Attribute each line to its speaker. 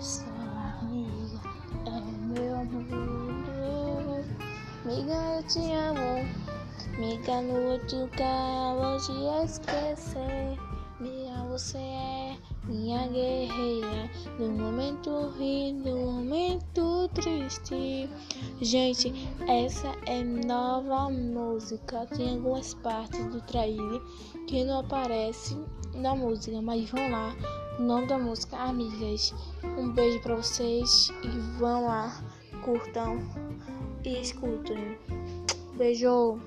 Speaker 1: Essa amiga é meu amor. Amiga, eu te amo. Amiga, no outro carro de esquecer. Minha, você é minha guerreira. No momento rindo, no momento triste. Gente, essa é nova música. Tem algumas partes do trailer que não aparecem na música, mas vão lá o nome da música, amigas. Um beijo para vocês e vão lá, curtam e escutem. Beijo!